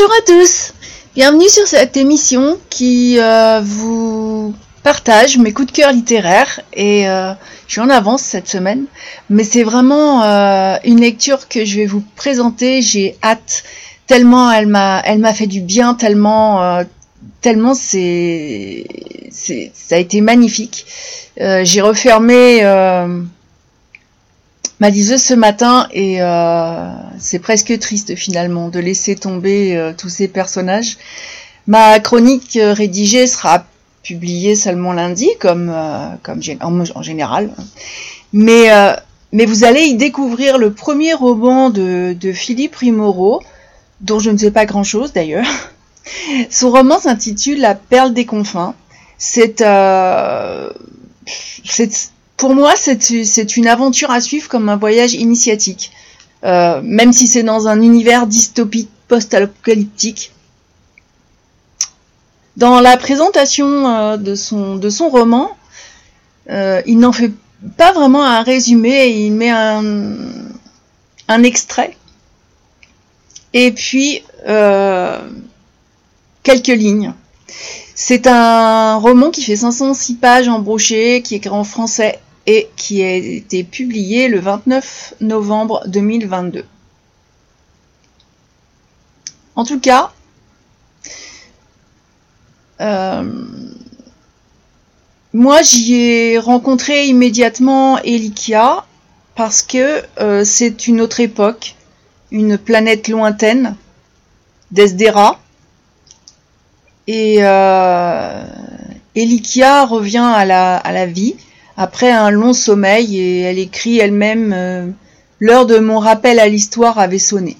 Bonjour à tous, bienvenue sur cette émission qui euh, vous partage mes coups de cœur littéraires et euh, je suis en avance cette semaine, mais c'est vraiment euh, une lecture que je vais vous présenter. J'ai hâte tellement elle m'a fait du bien, tellement tellement c'est c'est ça a été magnifique. J'ai refermé m'a liseuse ce matin et euh, c'est presque triste finalement de laisser tomber euh, tous ces personnages. Ma chronique euh, rédigée sera publiée seulement lundi, comme, comme en, général. Mais, mais vous allez y découvrir le premier roman de, de Philippe Rimoro, dont je ne sais pas grand-chose d'ailleurs. Son roman s'intitule La perle des confins. C'est c'est pour moi, c'est une aventure à suivre comme un voyage initiatique. Euh, même si c'est dans un univers dystopique post-apocalyptique. Dans la présentation euh, de, son, roman, euh, il n'en fait pas vraiment un résumé, il met un, un extrait. Et puis, quelques lignes. C'est un roman qui fait 506 pages en brochet, qui est écrit en français et qui a été publié le 29 novembre 2022. En tout cas, euh, moi j'y ai rencontré immédiatement Elikia parce que euh, c'est une autre époque, une planète lointaine, d'Esdera. Et euh, Elikia revient à la, à la vie après un long sommeil et elle écrit elle-même euh, L'heure de mon rappel à l'histoire avait sonné.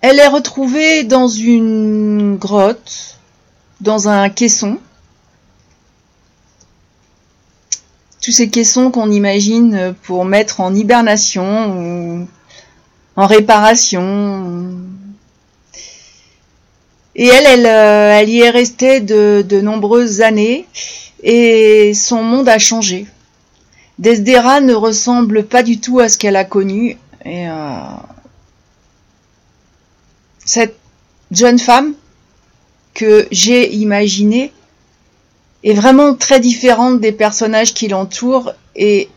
Elle est retrouvée dans une grotte, dans un caisson. Tous ces caissons qu'on imagine pour mettre en hibernation ou en réparation, et elle, elle, euh, elle y est restée de, de, nombreuses années et son monde a changé. Desdera ne ressemble pas du tout à ce qu'elle a connu. Et euh, cette jeune femme que j'ai imaginée est vraiment très différente des personnages qui l'entourent et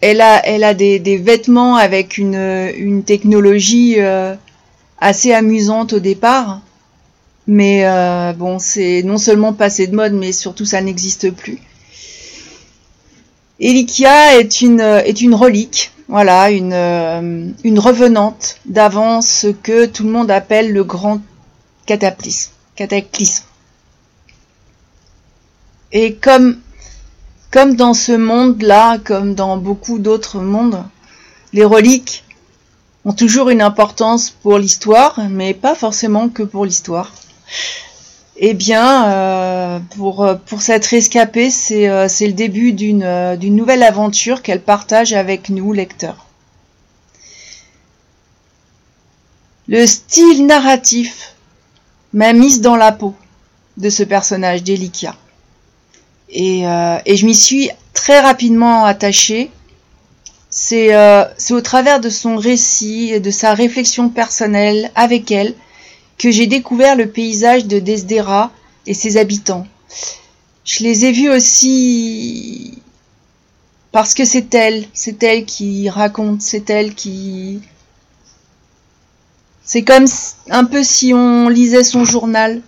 elle a, elle a des, des vêtements avec une, une technologie euh, assez amusante au départ. Mais euh, bon, c'est non seulement passé de mode, mais surtout ça n'existe plus. Elikia est une, est une relique, voilà, une, euh, une revenante d'avant ce que tout le monde appelle le grand cataclysme. cataclysme. Et comme, comme dans ce monde-là, comme dans beaucoup d'autres mondes, les reliques ont toujours une importance pour l'histoire, mais pas forcément que pour l'histoire. Eh bien, euh, pour, pour cette rescapée, c'est euh, le début d'une euh, nouvelle aventure qu'elle partage avec nous, lecteurs. Le style narratif m'a mise dans la peau de ce personnage d'Elikia. Et, et je m'y suis très rapidement attachée euh, c'est au travers de son récit et de sa réflexion personnelle avec elle que j'ai découvert le paysage de Desdera et ses habitants. Je les ai vus aussi parce que c'est elle, c'est elle qui raconte, c'est elle qui... C'est comme un peu si on lisait son journal.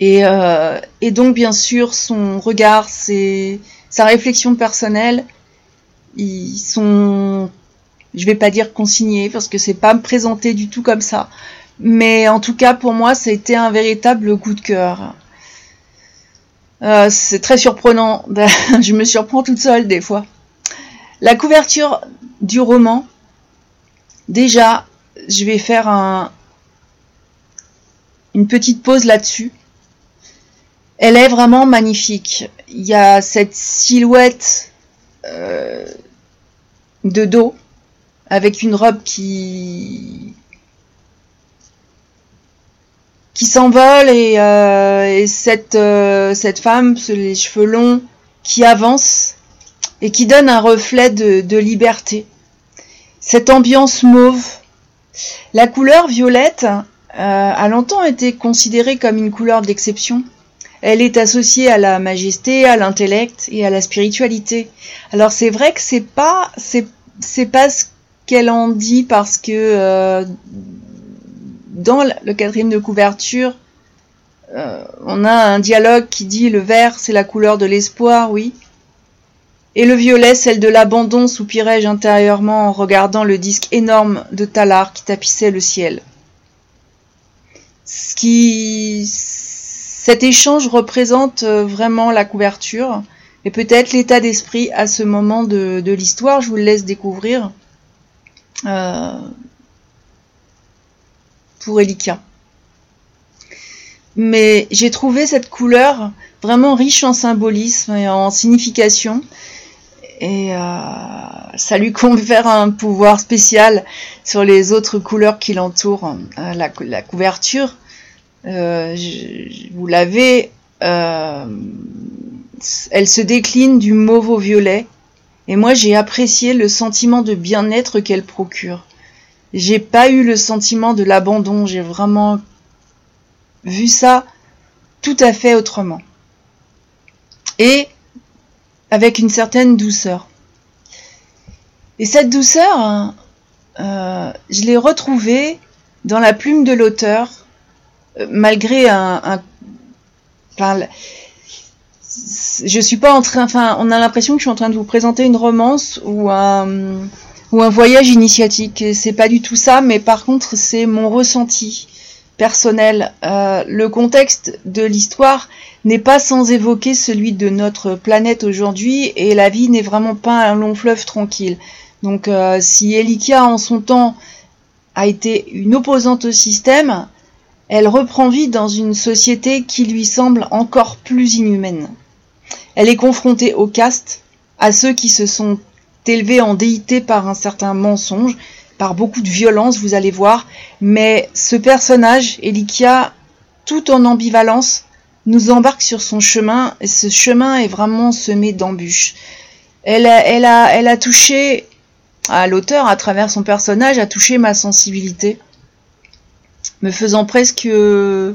Et, euh, et donc bien sûr son regard, c'est sa réflexion personnelle ils sont, je vais pas dire consignés parce que c'est pas me présenter du tout comme ça. Mais en tout cas, pour moi, ça a été un véritable coup de cœur. Euh, c'est très surprenant. je me surprends toute seule des fois. La couverture du roman, déjà, je vais faire un, une petite pause là-dessus. Elle est vraiment magnifique. Il y a cette silhouette euh, de dos avec une robe qui qui s'envole et, euh, cette euh, cette femme les cheveux longs qui avance et qui donne un reflet de, liberté. Cette ambiance mauve. La couleur violette euh, a longtemps été considérée comme une couleur d'exception. Elle est associée à la majesté, à l'intellect et à la spiritualité. Alors c'est vrai que c'est pas pas ce qu'elle en dit parce que euh, dans le quatrième de couverture, euh, on a un dialogue qui dit le vert c'est la couleur de l'espoir, oui. Et le violet, celle de l'abandon, soupirai-je intérieurement en regardant le disque énorme de Talar qui tapissait le ciel. Cet échange représente euh, vraiment la couverture et peut-être l'état d'esprit à ce moment de, l'histoire. Je vous le laisse découvrir euh, pour Elika. Mais j'ai trouvé cette couleur vraiment riche en symbolisme et en signification et euh, ça lui confère un pouvoir spécial sur les autres couleurs qui l'entourent. Euh, la, couverture, euh, vous l'avez, elle se décline du mauve au violet, et moi j'ai apprécié le sentiment de bien-être qu'elle procure. J'ai pas eu le sentiment de l'abandon, j'ai vraiment vu ça tout à fait autrement. Et avec une certaine douceur. Et cette douceur, euh, je l'ai retrouvée dans la plume de l'auteur, euh, malgré un, un enfin, je suis pas en train, enfin, on a l'impression que je suis en train de vous présenter une romance ou un ou un voyage initiatique. C'est pas du tout ça, mais par contre, c'est mon ressenti personnel. Euh, le contexte de l'histoire n'est pas sans évoquer celui de notre planète aujourd'hui et la vie n'est vraiment pas un long fleuve tranquille. Donc euh, si Elikia en son temps a été une opposante au système, elle reprend vie dans une société qui lui semble encore plus inhumaine. Elle est confrontée au caste, à ceux qui se sont élevés en déité par un certain mensonge, par beaucoup de violence, vous allez voir. Mais ce personnage, Elikia, tout en ambivalence, nous embarque sur son chemin, et ce chemin est vraiment semé d'embûches. Elle a, elle, a, elle a touché, à l'auteur, à travers son personnage, a touché ma sensibilité, me faisant presque euh,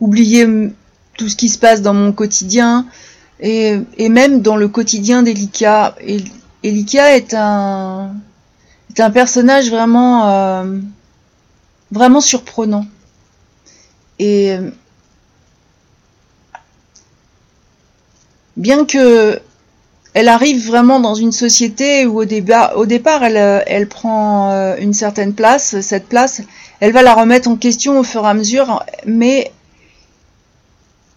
oublier tout ce qui se passe dans mon quotidien, et, même dans le quotidien d'Elika. Elika est un, personnage vraiment, euh, vraiment surprenant. Et bien que elle arrive vraiment dans une société où au, départ elle, prend euh, une certaine place, cette place, elle va la remettre en question au fur et à mesure, mais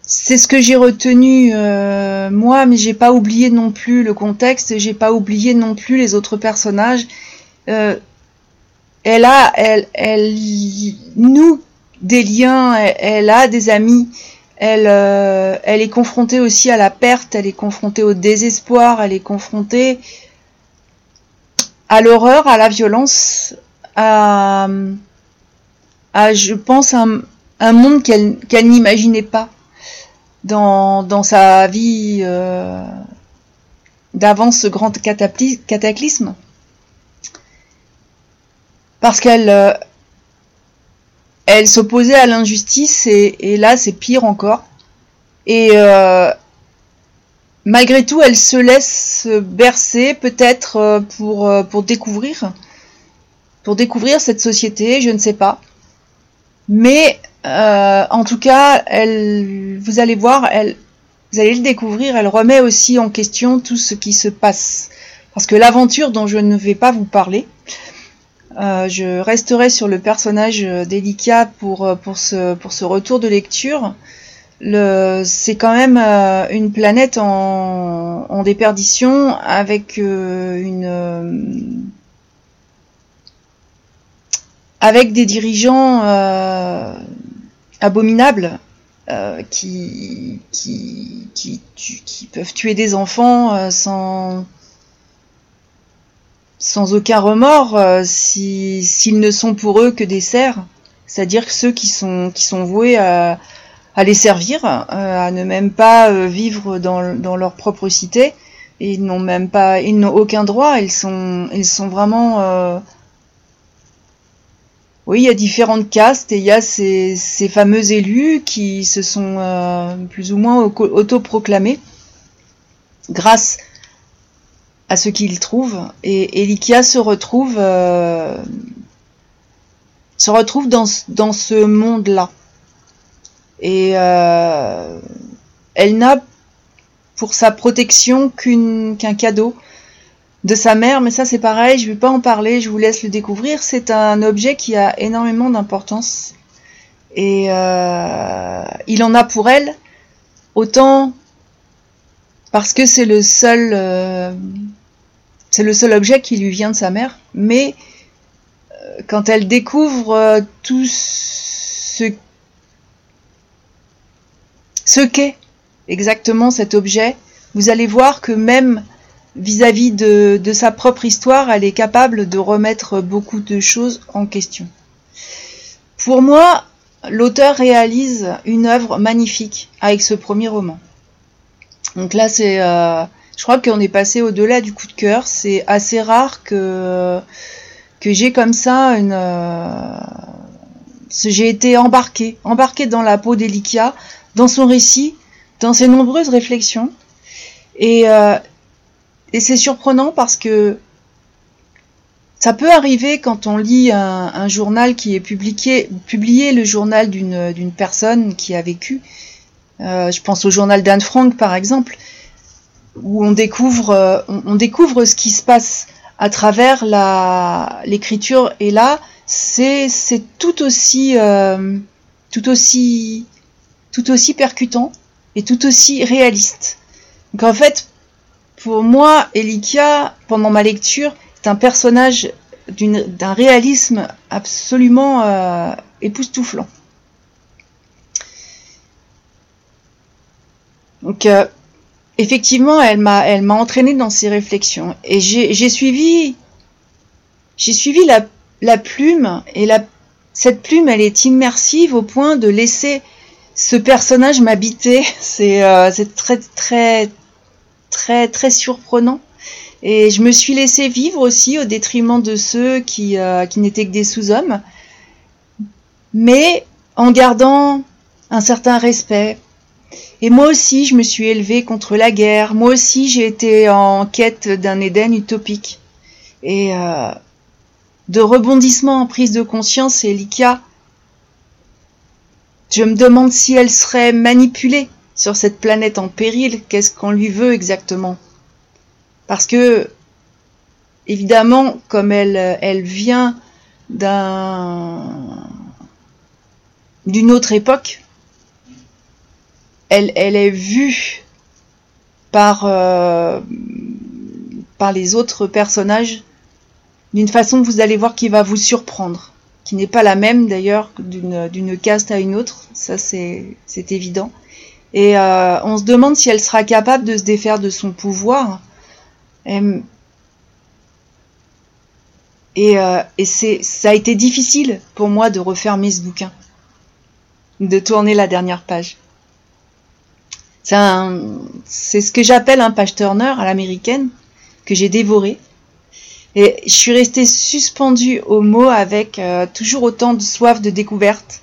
c'est ce que j'ai retenu euh, moi, mais j'ai pas oublié non plus le contexte, j'ai pas oublié non plus les autres personnages. Euh, elle a, elle, elle noue des liens, elle, a des amis, elle, euh, elle est confrontée aussi à la perte, elle est confrontée au désespoir, elle est confrontée à l'horreur, à la violence, à, à je pense, un, un monde qu'elle n'imaginait pas dans, dans sa vie euh, d'avant ce grand cataclysme parce qu'elle euh, elle s'opposait à l'injustice et, là c'est pire encore. Et euh, malgré tout, elle se laisse bercer peut-être pour, pour découvrir pour découvrir cette société, je ne sais pas. Mais en tout cas, vous allez voir, elle, vous allez le découvrir, elle remet aussi en question tout ce qui se passe. Parce que l'aventure dont je ne vais pas vous parler, euh, je resterai sur le personnage d'Elika pour, euh, pour, ce, pour ce retour de lecture. C'est quand même euh, une planète en, en déperdition avec une avec des dirigeants abominables qui, qui, peuvent tuer des enfants sans sans aucun remords euh, s'ils ne sont pour eux que des serfs, c'est-à-dire ceux qui sont, qui sont voués à, les servir, euh, à ne même pas euh, vivre dans, leur propre cité, ils n'ont aucun droit. Ils sont vraiment. Euh, oui, il y a différentes castes et il y a ces, ces fameux élus qui se sont euh, plus ou moins autoproclamés grâce à ce qu'ils trouvent. Et Elikia se retrouve, euh, se retrouve dans, dans ce monde-là. Et elle n'a pour sa protection qu'un cadeau de sa mère, mais ça c'est pareil, je ne vais pas en parler, je vous laisse le découvrir. C'est un objet qui a énormément d'importance et euh, il en a pour elle autant parce que c'est le seul euh, c'est le seul objet qui lui vient de sa mère, mais euh, quand elle découvre tout ce ce qu'est exactement cet objet, vous allez voir que même vis-à-vis de, sa propre histoire, elle est capable de remettre beaucoup de choses en question. Pour moi, l'auteur réalise une œuvre magnifique avec ce premier roman. Donc là, c'est, euh, je crois qu'on est passé au-delà du coup de cœur. C'est assez rare que que j'ai comme ça une. Euh, j'ai été embarqué, embarqué dans la peau d'Elikia, dans son récit, dans ses nombreuses réflexions. Et, euh, et c'est surprenant parce que ça peut arriver quand on lit un, journal qui est publié, publié le journal d'une personne qui a vécu. Euh, je pense au journal d'Anne Frank par exemple, où on découvre, euh, on, découvre ce qui se passe à travers l'écriture. Et là, c'est tout aussi, tout aussi, tout aussi percutant et tout aussi réaliste. Donc en fait, pour moi, Elikia, pendant ma lecture, est un personnage d'un réalisme absolument euh, époustouflant. Donc euh, effectivement, elle m'a entraîné dans ses réflexions et j'ai suivi suivi la, plume et cette plume, elle est immersive au point de laisser ce personnage m'habitait. Euh, c'est très très très très surprenant. Et je me suis laissé vivre aussi au détriment de ceux qui, euh, qui n'étaient que des sous-hommes, mais en gardant un certain respect. Et moi aussi, je me suis élevée contre la guerre. Moi aussi, j'ai été en quête d'un Éden utopique. Et euh, de rebondissement en prise de conscience, Elika je me demande si elle serait manipulée sur cette planète en péril. Qu'est-ce qu'on lui veut exactement? Parce que, évidemment, comme elle, vient d'un d'une autre époque, elle, elle est vue par, euh, par les autres personnages d'une façon que vous allez voir qui va vous surprendre qui n'est pas la même d'ailleurs d'une caste à une autre, ça c'est évident. Et euh, on se demande si elle sera capable de se défaire de son pouvoir. Et, et, euh, ça a été difficile pour moi de refermer ce bouquin, de tourner la dernière page. C'est ce que j'appelle un page turner à l'américaine, que j'ai dévoré. Et je suis restée suspendue au mot avec euh, toujours autant de soif de découverte.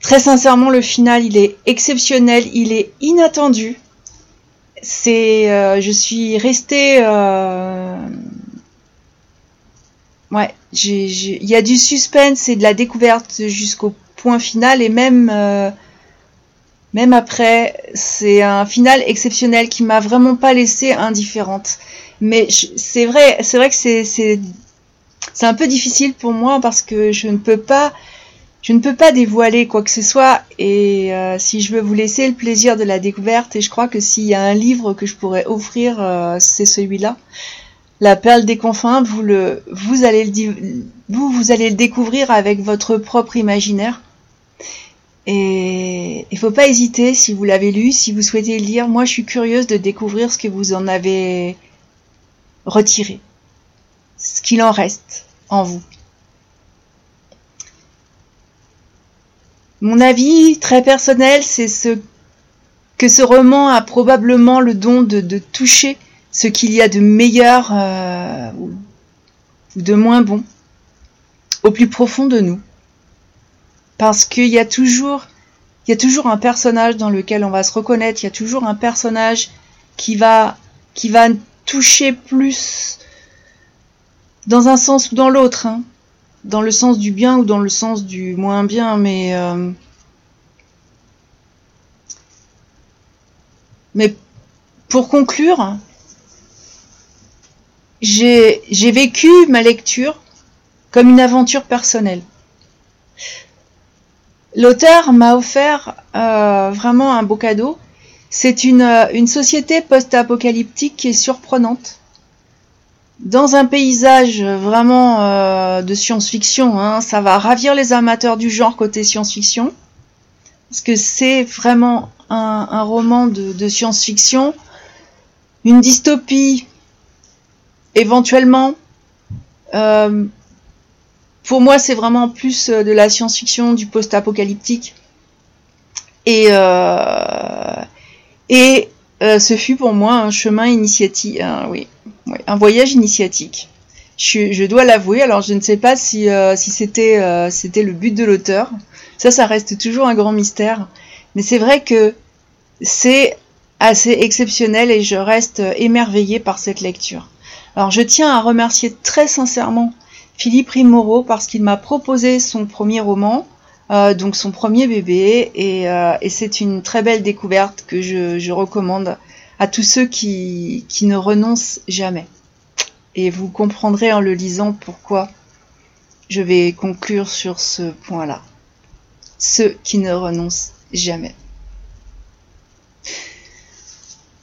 Très sincèrement, le final, il est exceptionnel, il est inattendu. C'est, euh, je suis restée, euh, ouais, il y a du suspense et de la découverte jusqu'au point final et même, même après, c'est un final exceptionnel qui m'a vraiment pas laissée indifférente. Mais c'est vrai, c'est vrai que c'est c'est un peu difficile pour moi parce que je ne peux pas je ne peux pas dévoiler quoi que ce soit et euh, si je veux vous laisser le plaisir de la découverte et je crois que s'il y a un livre que je pourrais offrir euh, c'est celui-là la perle des confins vous le vous allez le vous vous allez le découvrir avec votre propre imaginaire et il faut pas hésiter si vous l'avez lu si vous souhaitez le lire moi je suis curieuse de découvrir ce que vous en avez retirez ce qu'il en reste en vous. Mon avis très personnel, c'est ce que ce roman a probablement le don de, toucher ce qu'il y a de meilleur euh, ou de moins bon au plus profond de nous. Parce qu'il y a toujours, il y a toujours un personnage dans lequel on va se reconnaître, il y a toujours un personnage qui va, qui va toucher plus dans un sens ou dans l'autre, hein. Dans le sens du bien ou dans le sens du moins bien, mais euh, mais pour conclure, j'ai vécu ma lecture comme une aventure personnelle. L'auteur m'a offert euh, vraiment un beau cadeau. C'est une, une société post-apocalyptique qui est surprenante dans un paysage vraiment euh, de science-fiction, hein, ça va ravir les amateurs du genre côté science-fiction, parce que c'est vraiment un, roman de, science-fiction, une dystopie, éventuellement. Euh, pour moi, c'est vraiment plus de la science-fiction, du post-apocalyptique. Et, euh, et ce fut pour moi un chemin initiatique, oui, un voyage initiatique. Je, dois l'avouer. Alors, je ne sais pas si, euh, euh, c'était le but de l'auteur. Ça, ça reste toujours un grand mystère. Mais c'est vrai que c'est assez exceptionnel et je reste émerveillée par cette lecture. Alors, je tiens à remercier très sincèrement Philippe Rimoro parce qu'il m'a proposé son premier roman, euh, donc son premier bébé, et, c'est une très belle découverte que je recommande à tous ceux qui, ne renoncent jamais. Et vous comprendrez en le lisant pourquoi je vais conclure sur ce point-là. Ceux qui ne renoncent jamais.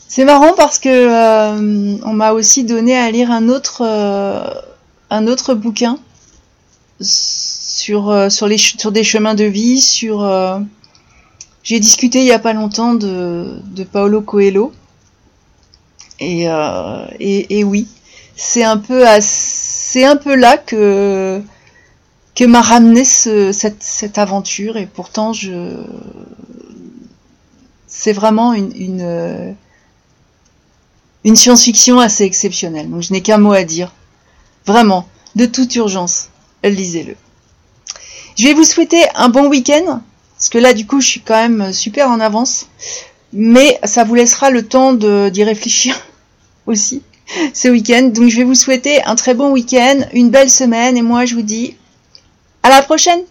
C'est marrant parce que euh, on m'a aussi donné à lire un autre, euh, bouquin sur, euh, sur des chemins de vie, sur... J'ai discuté il n'y a pas longtemps de, de Paolo Coelho, euh, et, et, oui, c'est un peu c'est un peu là que que m'a ramené cette, cette, aventure et pourtant je c'est vraiment une, une, une science-fiction assez exceptionnelle. Donc je n'ai qu'un mot à dire. Vraiment, de toute urgence, lisez-le. Je vais vous souhaiter un bon week-end, parce que là du coup je suis quand même super en avance mais ça vous laissera le temps d'y réfléchir aussi ce week-end. Donc je vais vous souhaiter un très bon week-end, une belle semaine et moi je vous dis à la prochaine